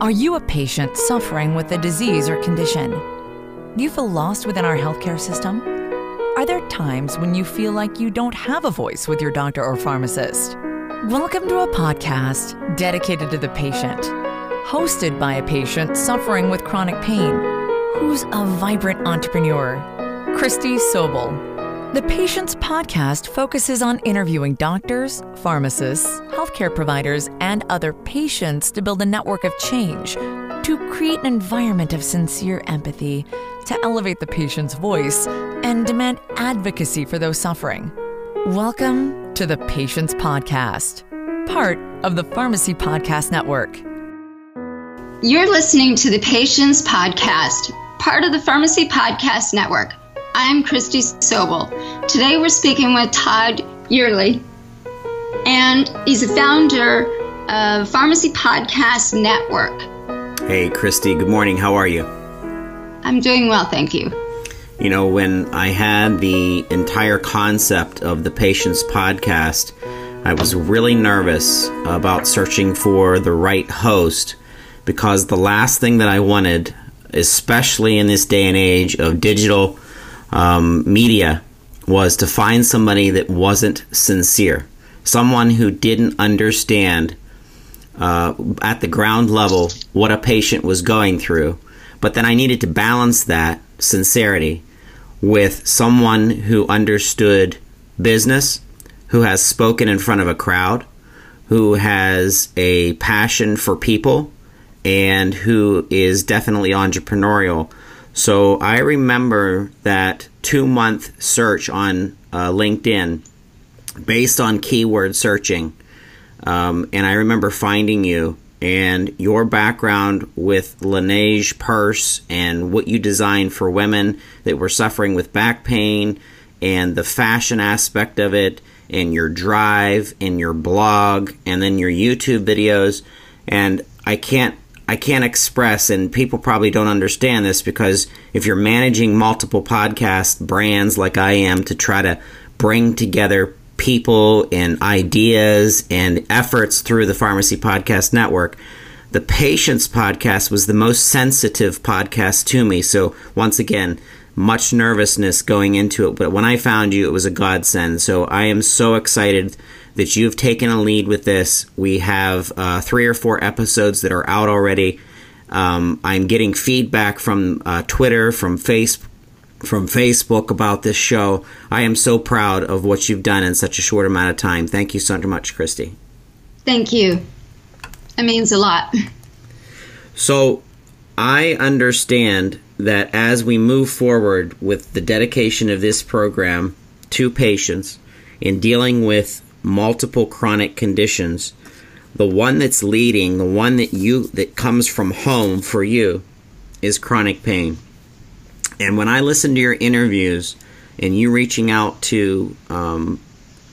Are you a patient suffering with a disease or condition? Do you feel lost within our healthcare system? Are there times when you feel like you don't have a voice with your doctor or pharmacist? Welcome to a podcast dedicated to the patient, hosted by a patient suffering with chronic pain who's a vibrant entrepreneur, Kristy Sobel. The Patients Podcast focuses on interviewing doctors, pharmacists, healthcare providers, and other patients to build a network of change, to create an environment of sincere empathy, to elevate the patient's voice, and demand advocacy for those suffering. Welcome to the Patients Podcast, part of the Pharmacy Podcast Network. You're listening to the Patients Podcast, part of the Pharmacy Podcast Network. I'm Kristy Sobel. Today we're speaking with Todd Eury, and he's the founder of Pharmacy Podcast Network. Hey, Kristy, good morning. How are you? I'm doing well, thank you. You know, when I had the entire concept of the Patients Podcast, I was really nervous about searching for the right host because the last thing that I wanted, especially in this day and age of digital um, media was to find somebody that wasn't sincere, someone who didn't understand uh, at the ground level what a patient was going through. But then I needed to balance that sincerity with someone who understood business, who has spoken in front of a crowd, who has a passion for people, and who is definitely entrepreneurial so I remember that two month search on uh, LinkedIn based on keyword searching. Um, and I remember finding you and your background with Laneige purse and what you designed for women that were suffering with back pain and the fashion aspect of it and your drive and your blog and then your YouTube videos. And I can't I can't express, and people probably don't understand this because if you're managing multiple podcast brands like I am to try to bring together people and ideas and efforts through the Pharmacy Podcast Network, the Patients Podcast was the most sensitive podcast to me. So, once again, much nervousness going into it. But when I found you, it was a godsend. So, I am so excited that you've taken a lead with this. We have uh, three or four episodes that are out already. Um, I'm getting feedback from uh, Twitter, from face, from Facebook about this show. I am so proud of what you've done in such a short amount of time. Thank you so much, Kristy. Thank you. It means a lot. So, I understand that as we move forward with the dedication of this program to patients in dealing with multiple chronic conditions, the one that's leading, the one that you that comes from home for you is chronic pain. And when I listen to your interviews and you reaching out to um,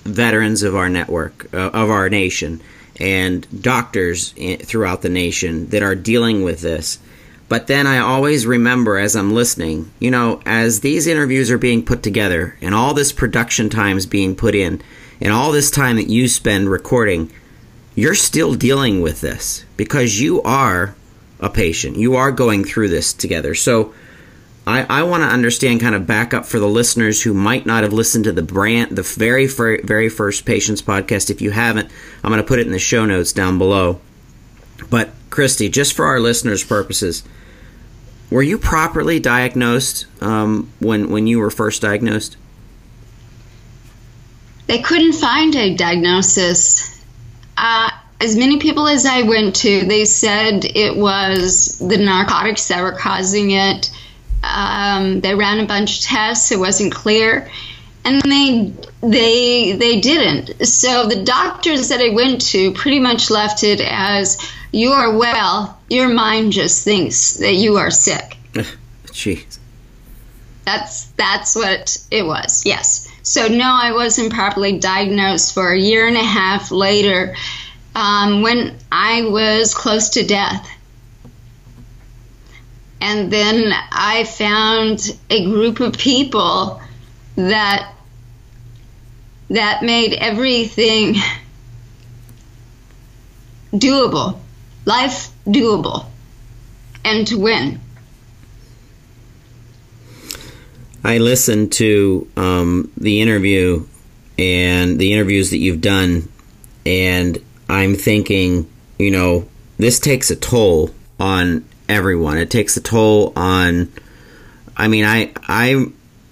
veterans of our network, uh, of our nation, and doctors throughout the nation that are dealing with this, but then I always remember as I'm listening, you know, as these interviews are being put together and all this production time is being put in, and all this time that you spend recording, you're still dealing with this because you are a patient. You are going through this together. So I, I want to understand, kind of back up for the listeners who might not have listened to the brand, the very, very, first Patients podcast. If you haven't, I'm going to put it in the show notes down below. But Kristy, just for our listeners' purposes, were you properly diagnosed um, when when you were first diagnosed? They couldn't find a diagnosis. Uh, as many people as I went to, they said it was the narcotics that were causing it. Um, they ran a bunch of tests; it wasn't clear, and they they they didn't. So the doctors that I went to pretty much left it as you are well. Your mind just thinks that you are sick. Jeez. That's that's what it was. Yes. So no, I wasn't properly diagnosed for a year and a half later, um, when I was close to death. And then I found a group of people that that made everything doable, life doable. and to win. I listened to um, the interview and the interviews that you've done, and I'm thinking, you know, this takes a toll on everyone. It takes a toll on. I mean, I I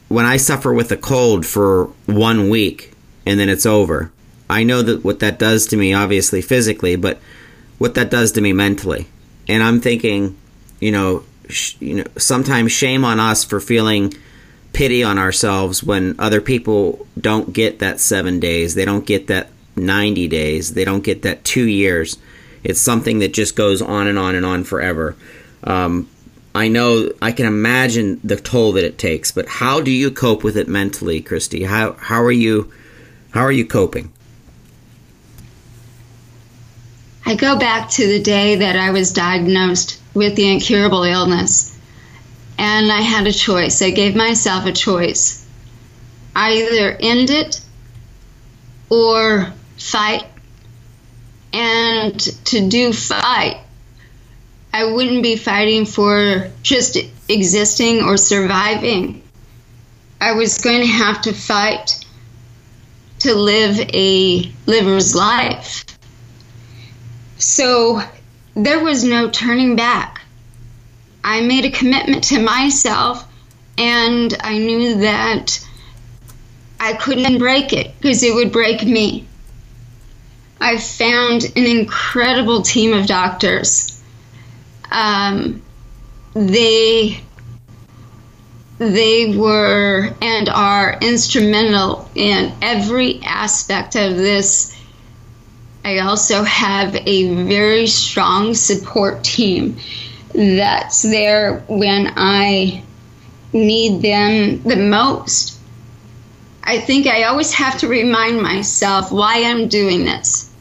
when I suffer with a cold for one week and then it's over. I know that what that does to me, obviously physically, but what that does to me mentally. And I'm thinking, you know, sh- you know, sometimes shame on us for feeling pity on ourselves when other people don't get that seven days, they don't get that 90 days, they don't get that two years. It's something that just goes on and on and on forever. Um, I know I can imagine the toll that it takes, but how do you cope with it mentally, Kristy? How how are you how are you coping? I go back to the day that I was diagnosed with the incurable illness, and I had a choice. I gave myself a choice either end it or fight. And to do fight, I wouldn't be fighting for just existing or surviving. I was going to have to fight to live a liver's life. So there was no turning back. I made a commitment to myself, and I knew that I couldn't break it because it would break me. I found an incredible team of doctors um, they they were and are instrumental in every aspect of this. I also have a very strong support team that's there when I need them the most. I think I always have to remind myself why I'm doing this.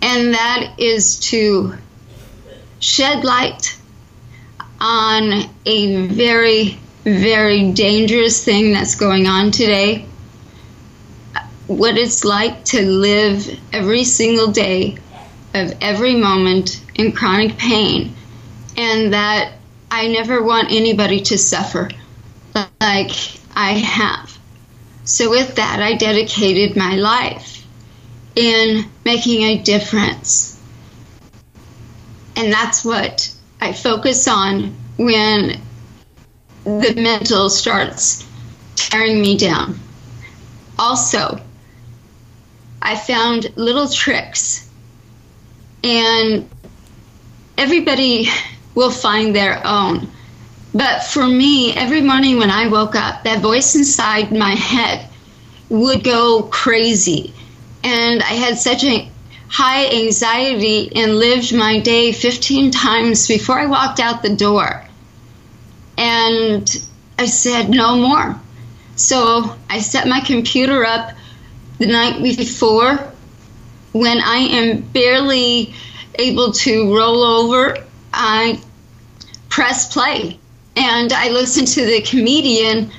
And that is to shed light on a very, very dangerous thing that's going on today. What it's like to live every single day of every moment in chronic pain, and that I never want anybody to suffer like I have. So, with that, I dedicated my life in making a difference and that's what I focus on when the mental starts tearing me down. Also, I found little tricks, and everybody will find their own. But for me, every morning when I woke up, that voice inside my head would go crazy. And I had such a high anxiety and lived my day 15 times before I walked out the door. And I said, no more. So I set my computer up the night before when I am barely able to roll over. I press play and I listen to the comedian,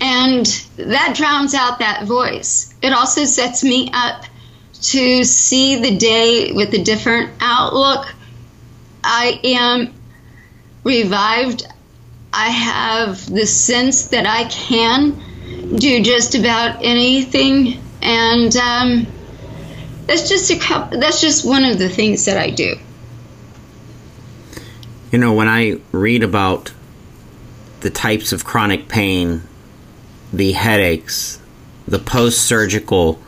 and that drowns out that voice. It also sets me up to see the day with a different outlook. I am revived. I have the sense that I can do just about anything, and um, that's just a couple, that's just one of the things that I do. You know, when I read about the types of chronic pain, the headaches, the post-surgical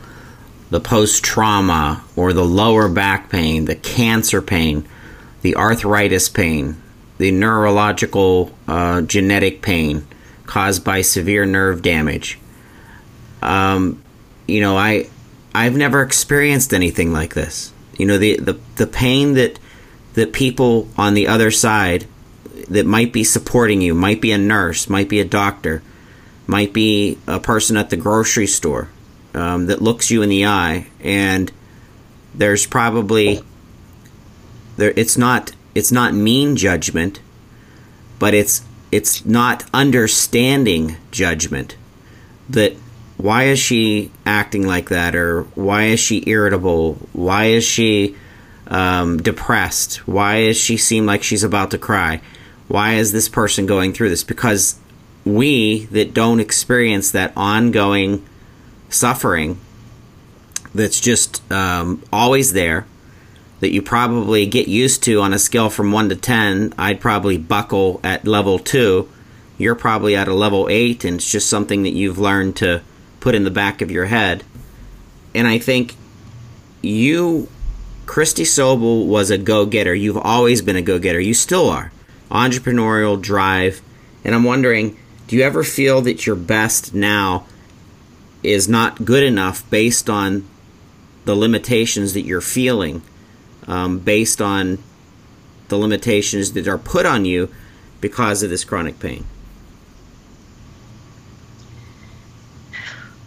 the post trauma or the lower back pain, the cancer pain, the arthritis pain, the neurological uh, genetic pain caused by severe nerve damage. Um, you know, I I've never experienced anything like this. You know, the, the the pain that that people on the other side that might be supporting you, might be a nurse, might be a doctor, might be a person at the grocery store, um, that looks you in the eye, and there's probably there. It's not it's not mean judgment, but it's it's not understanding judgment. That why is she acting like that, or why is she irritable? Why is she um, depressed? Why does she seem like she's about to cry? Why is this person going through this? Because we that don't experience that ongoing suffering that's just um, always there that you probably get used to on a scale from 1 to 10 i'd probably buckle at level 2 you're probably at a level 8 and it's just something that you've learned to put in the back of your head. And i think you kristy sobel was a go-getter. You've always been a go-getter. You still are. Entrepreneurial drive. And i'm wondering do you ever feel that your best now is not good enough based on the limitations that you're feeling, um, based on the limitations that are put on you because of this chronic pain?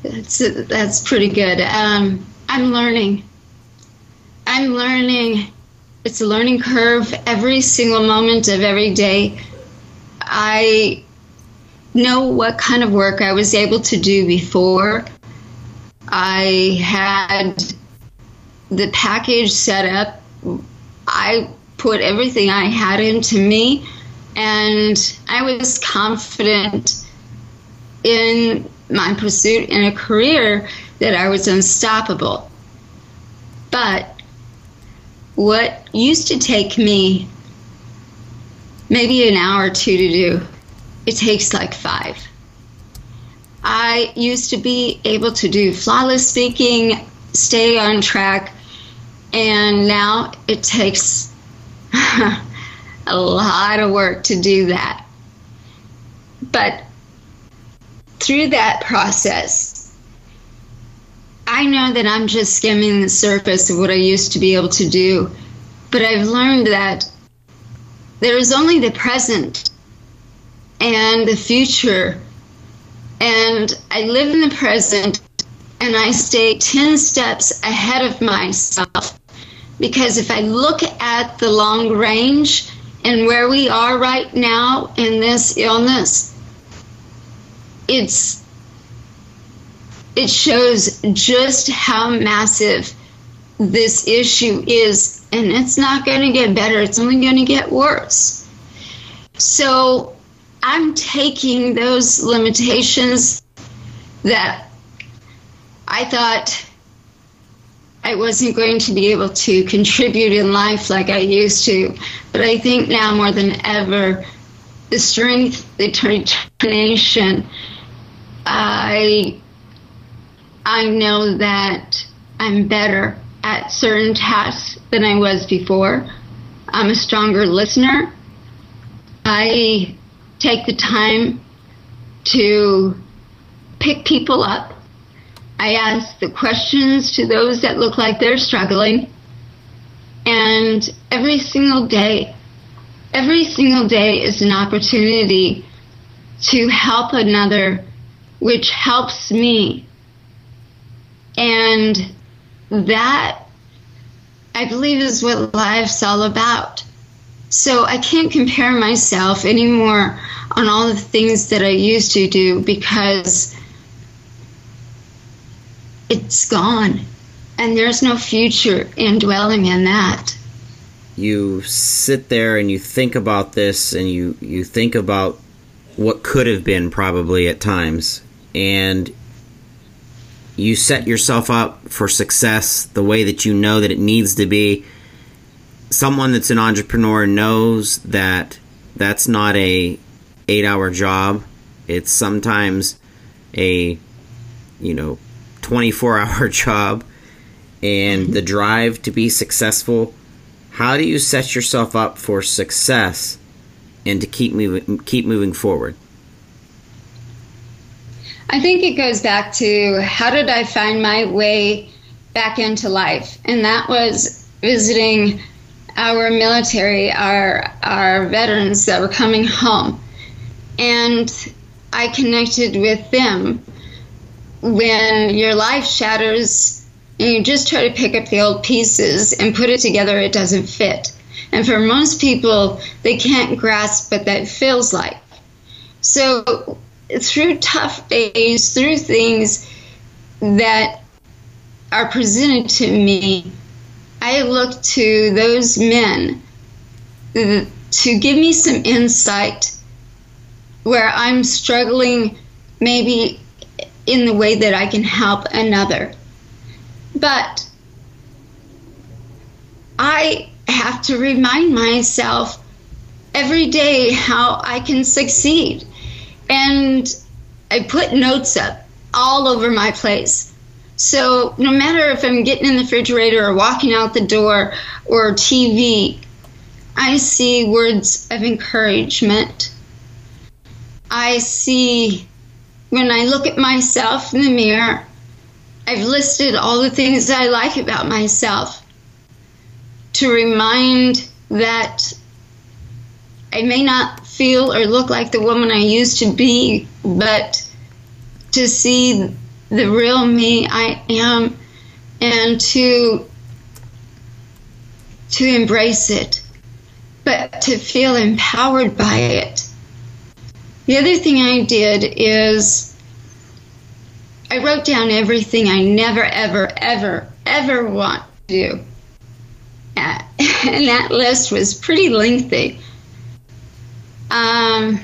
That's that's pretty good. Um, I'm learning. I'm learning. It's a learning curve every single moment of every day. I know what kind of work I was able to do before. I had the package set up. I put everything I had into me, and I was confident in my pursuit in a career that I was unstoppable. But what used to take me maybe an hour or two to do it takes like five. I used to be able to do flawless speaking, stay on track, and now it takes a lot of work to do that. But through that process, I know that I'm just skimming the surface of what I used to be able to do, but I've learned that there is only the present and the future. And I live in the present and I stay 10 steps ahead of myself because if I look at the long range and where we are right now in this illness, it's it shows just how massive this issue is and it's not going to get better it's only going to get worse so I'm taking those limitations that I thought I wasn't going to be able to contribute in life like I used to. But I think now more than ever, the strength, the determination, I I know that I'm better at certain tasks than I was before. I'm a stronger listener. I take the time to pick people up. I ask the questions to those that look like they're struggling. And every single day, every single day is an opportunity to help another, which helps me. And that, I believe, is what life's all about. So I can't compare myself anymore on all the things that I used to do because it's gone and there's no future in dwelling in that. You sit there and you think about this and you, you think about what could have been probably at times and you set yourself up for success the way that you know that it needs to be. Someone that's an entrepreneur knows that that's not a 8 hour job. It's sometimes a you know 24 hour job. And the drive to be successful how do you set yourself up for success and to keep moving keep moving forward I think it goes back to how did I find my way back into life and that was visiting our military, our our veterans that were coming home, and I connected with them. When your life shatters and you just try to pick up the old pieces and put it together, it doesn't fit. And for most people, they can't grasp what that feels like. So, through tough days, through things that are presented to me, I look to those men to give me some insight where I'm struggling, maybe in the way that I can help another. But I have to remind myself every day how I can succeed. And I put notes up all over my place. So no matter if I'm getting in the refrigerator or walking out the door or TV, I see words of encouragement. I see when I look at myself in the mirror, I've listed all the things I like about myself to remind that I may not feel or look like the woman I used to be, but to see the real me I am and to to embrace it but to feel empowered by it. The other thing I did is I wrote down everything I never ever ever ever want to do. And that list was pretty lengthy um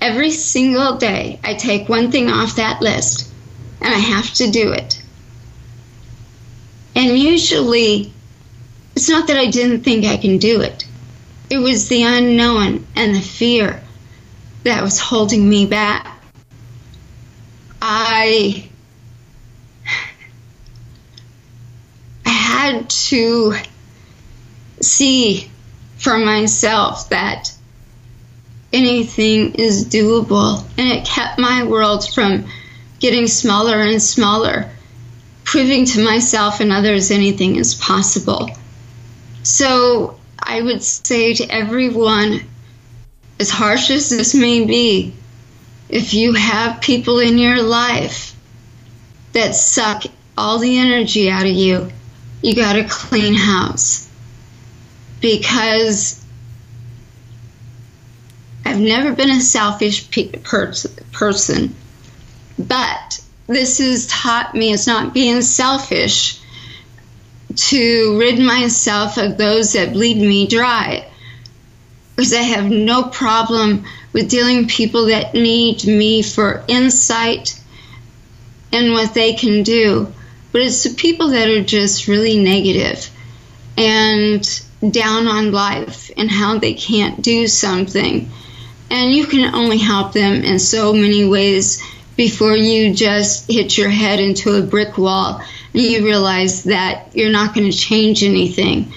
Every single day, I take one thing off that list and I have to do it. And usually, it's not that I didn't think I can do it, it was the unknown and the fear that was holding me back. I, I had to see for myself that anything is doable. And it kept my world from getting smaller and smaller, proving to myself and others anything is possible. So I would say to everyone, as harsh as this may be, if you have people in your life that suck all the energy out of you, you got to clean house. Because I've never been a selfish pe- per- person, but this has taught me it's not being selfish to rid myself of those that bleed me dry. Because I have no problem with dealing with people that need me for insight and what they can do. But it's the people that are just really negative and down on life and how they can't do something and you can only help them in so many ways before you just hit your head into a brick wall and you realize that you're not going to change anything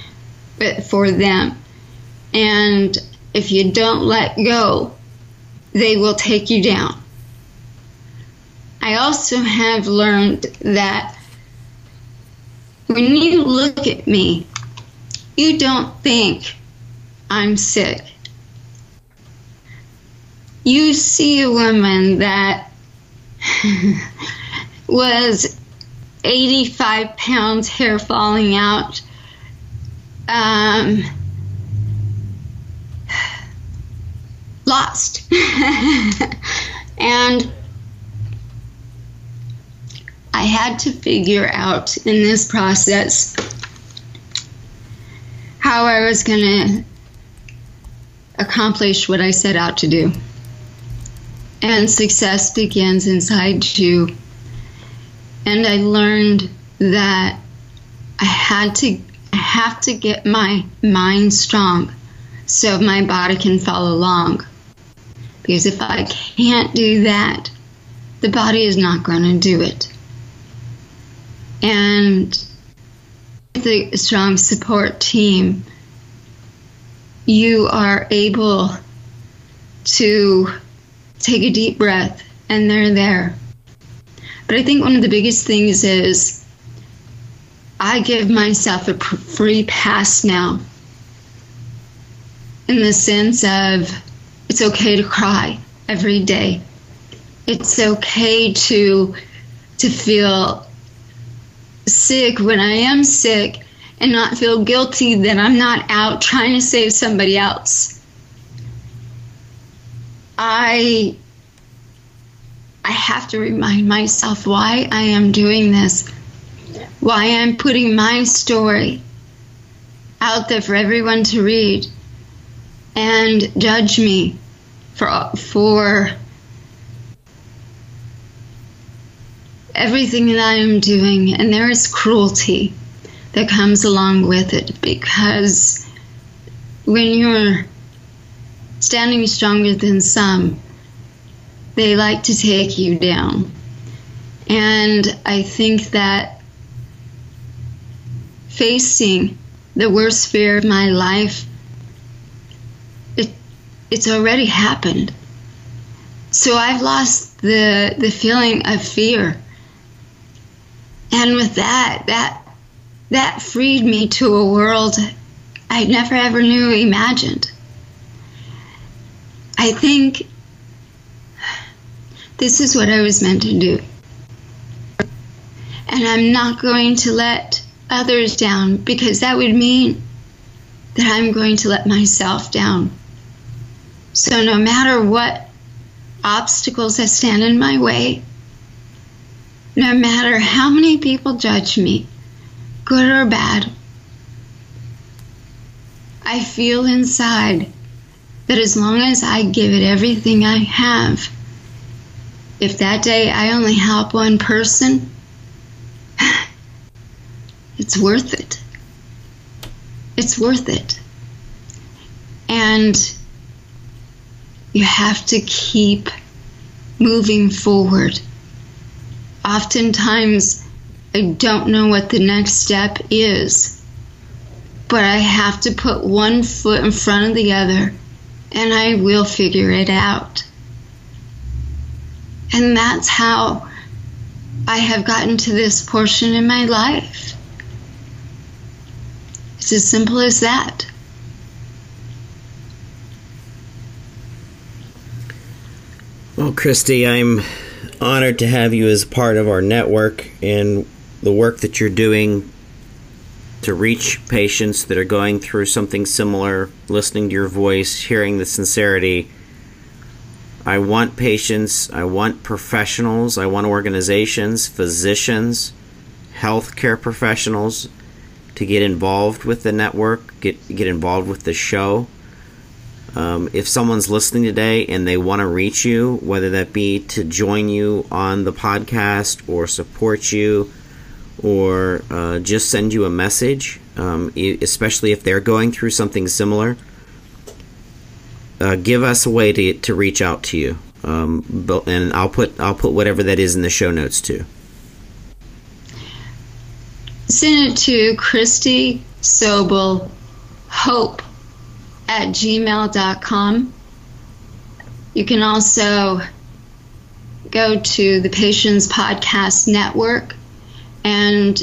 but for them. And if you don't let go, they will take you down. I also have learned that when you look at me, you don't think I'm sick you see a woman that was 85 pounds, hair falling out, um, lost. and I had to figure out in this process how I was going to accomplish what I set out to do and success begins inside you. And I learned that I had to I have to get my mind strong so my body can follow along. Because if I can't do that, the body is not going to do it. And with a strong support team, you are able to take a deep breath, and they're there. But I think one of the biggest things is I give myself a free pass now in the sense of it's okay to cry every day. It's okay to to feel sick when I am sick and not feel guilty that I'm not out trying to save somebody else. I I have to remind myself why I am doing this. why I'm putting my story out there for everyone to read and judge me for for everything that I am doing and there is cruelty that comes along with it because when you're standing stronger than some they like to take you down and I think that facing the worst fear of my life, it, it's already happened. So I've lost the the feeling of fear. And with that, that that freed me to a world I never ever knew imagined. I think this is what I was meant to do. And I'm not going to let others down because that would mean that I'm going to let myself down. So, no matter what obstacles that stand in my way, no matter how many people judge me, good or bad, I feel inside that as long as I give it everything I have, if that day I only help one person, it's worth it. It's worth it. And you have to keep moving forward. Oftentimes, I don't know what the next step is, but I have to put one foot in front of the other and I will figure it out. And that's how I have gotten to this portion in my life. It's as simple as that. Well, Kristy, I'm honored to have you as part of our network and the work that you're doing to reach patients that are going through something similar, listening to your voice, hearing the sincerity. I want patients, I want professionals, I want organizations, physicians, healthcare professionals to get involved with the network, get get involved with the show. Um, if someone's listening today and they want to reach you, whether that be to join you on the podcast or support you or uh, just send you a message, um, especially if they're going through something similar, uh, give us a way to, to reach out to you. Um, but, and I'll put I'll put whatever that is in the show notes too send it to Kristy Sobel Hope at gmail.com. You can also go to the Patients Podcast Network and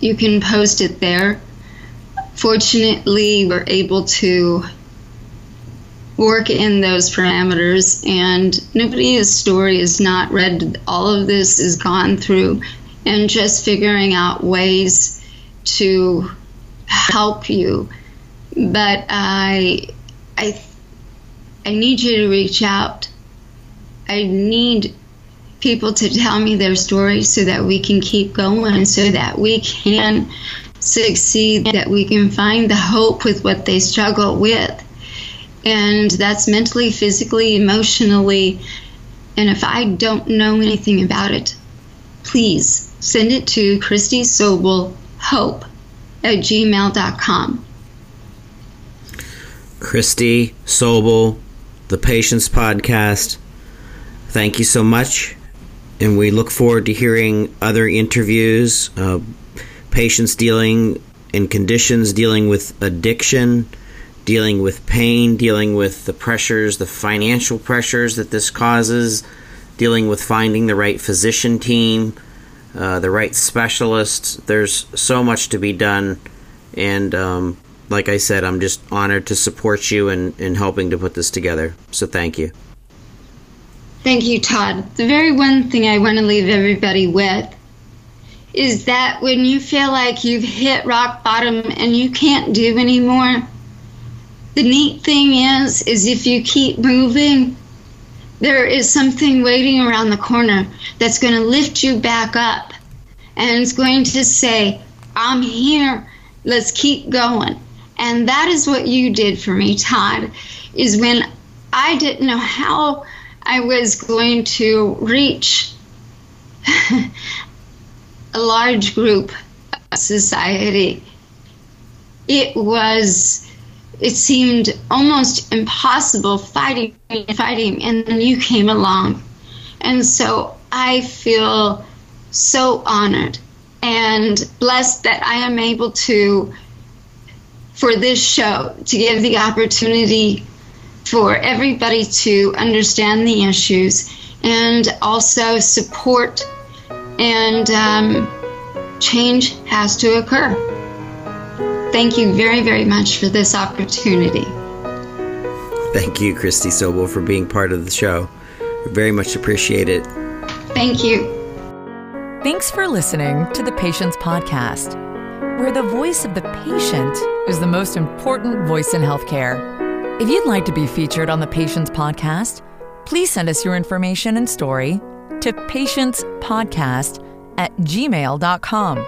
you can post it there. Fortunately, we're able to work in those parameters, and nobody's story is not read. All of this is gone through and just figuring out ways to help you. But I, I, I need you to reach out. I need people to tell me their stories so that we can keep going, so that we can succeed, that we can find the hope with what they struggle with. And that's mentally, physically, emotionally. And if I don't know anything about it, please send it to Kristy Sobel Hope at gmail.com. Kristy Sobel, the Patients Podcast. Thank you so much. And we look forward to hearing other interviews, uh, patients dealing in conditions dealing with addiction, dealing with pain, dealing with the pressures, the financial pressures that this causes, dealing with finding the right physician team, uh, the right specialists. There's so much to be done, and um, like I said, I'm just honored to support you in, in helping to put this together. So thank you. Thank you, Todd. The very one thing I want to leave everybody with is that when you feel like you've hit rock bottom and you can't do anymore, the neat thing is is if you keep moving, there is something waiting around the corner that's going to lift you back up and is going to say, I'm here, let's keep going. And that is what you did for me, Todd, is when I didn't know how I was going to reach a large group of society. It was, it seemed almost impossible fighting, fighting, and then you came along. And so I feel so honored and blessed that I am able to, for this show, to give the opportunity for everybody to understand the issues and also support and um, change has to occur. Thank you very, very much for this opportunity. Thank you, Kristy Sobel, for being part of the show. Very much appreciate it. Thank you. Thanks for listening to the Patients Podcast, where the voice of the patient is the most important voice in healthcare. If you'd like to be featured on the Patients Podcast, please send us your information and story to patientspodcast at gmail.com.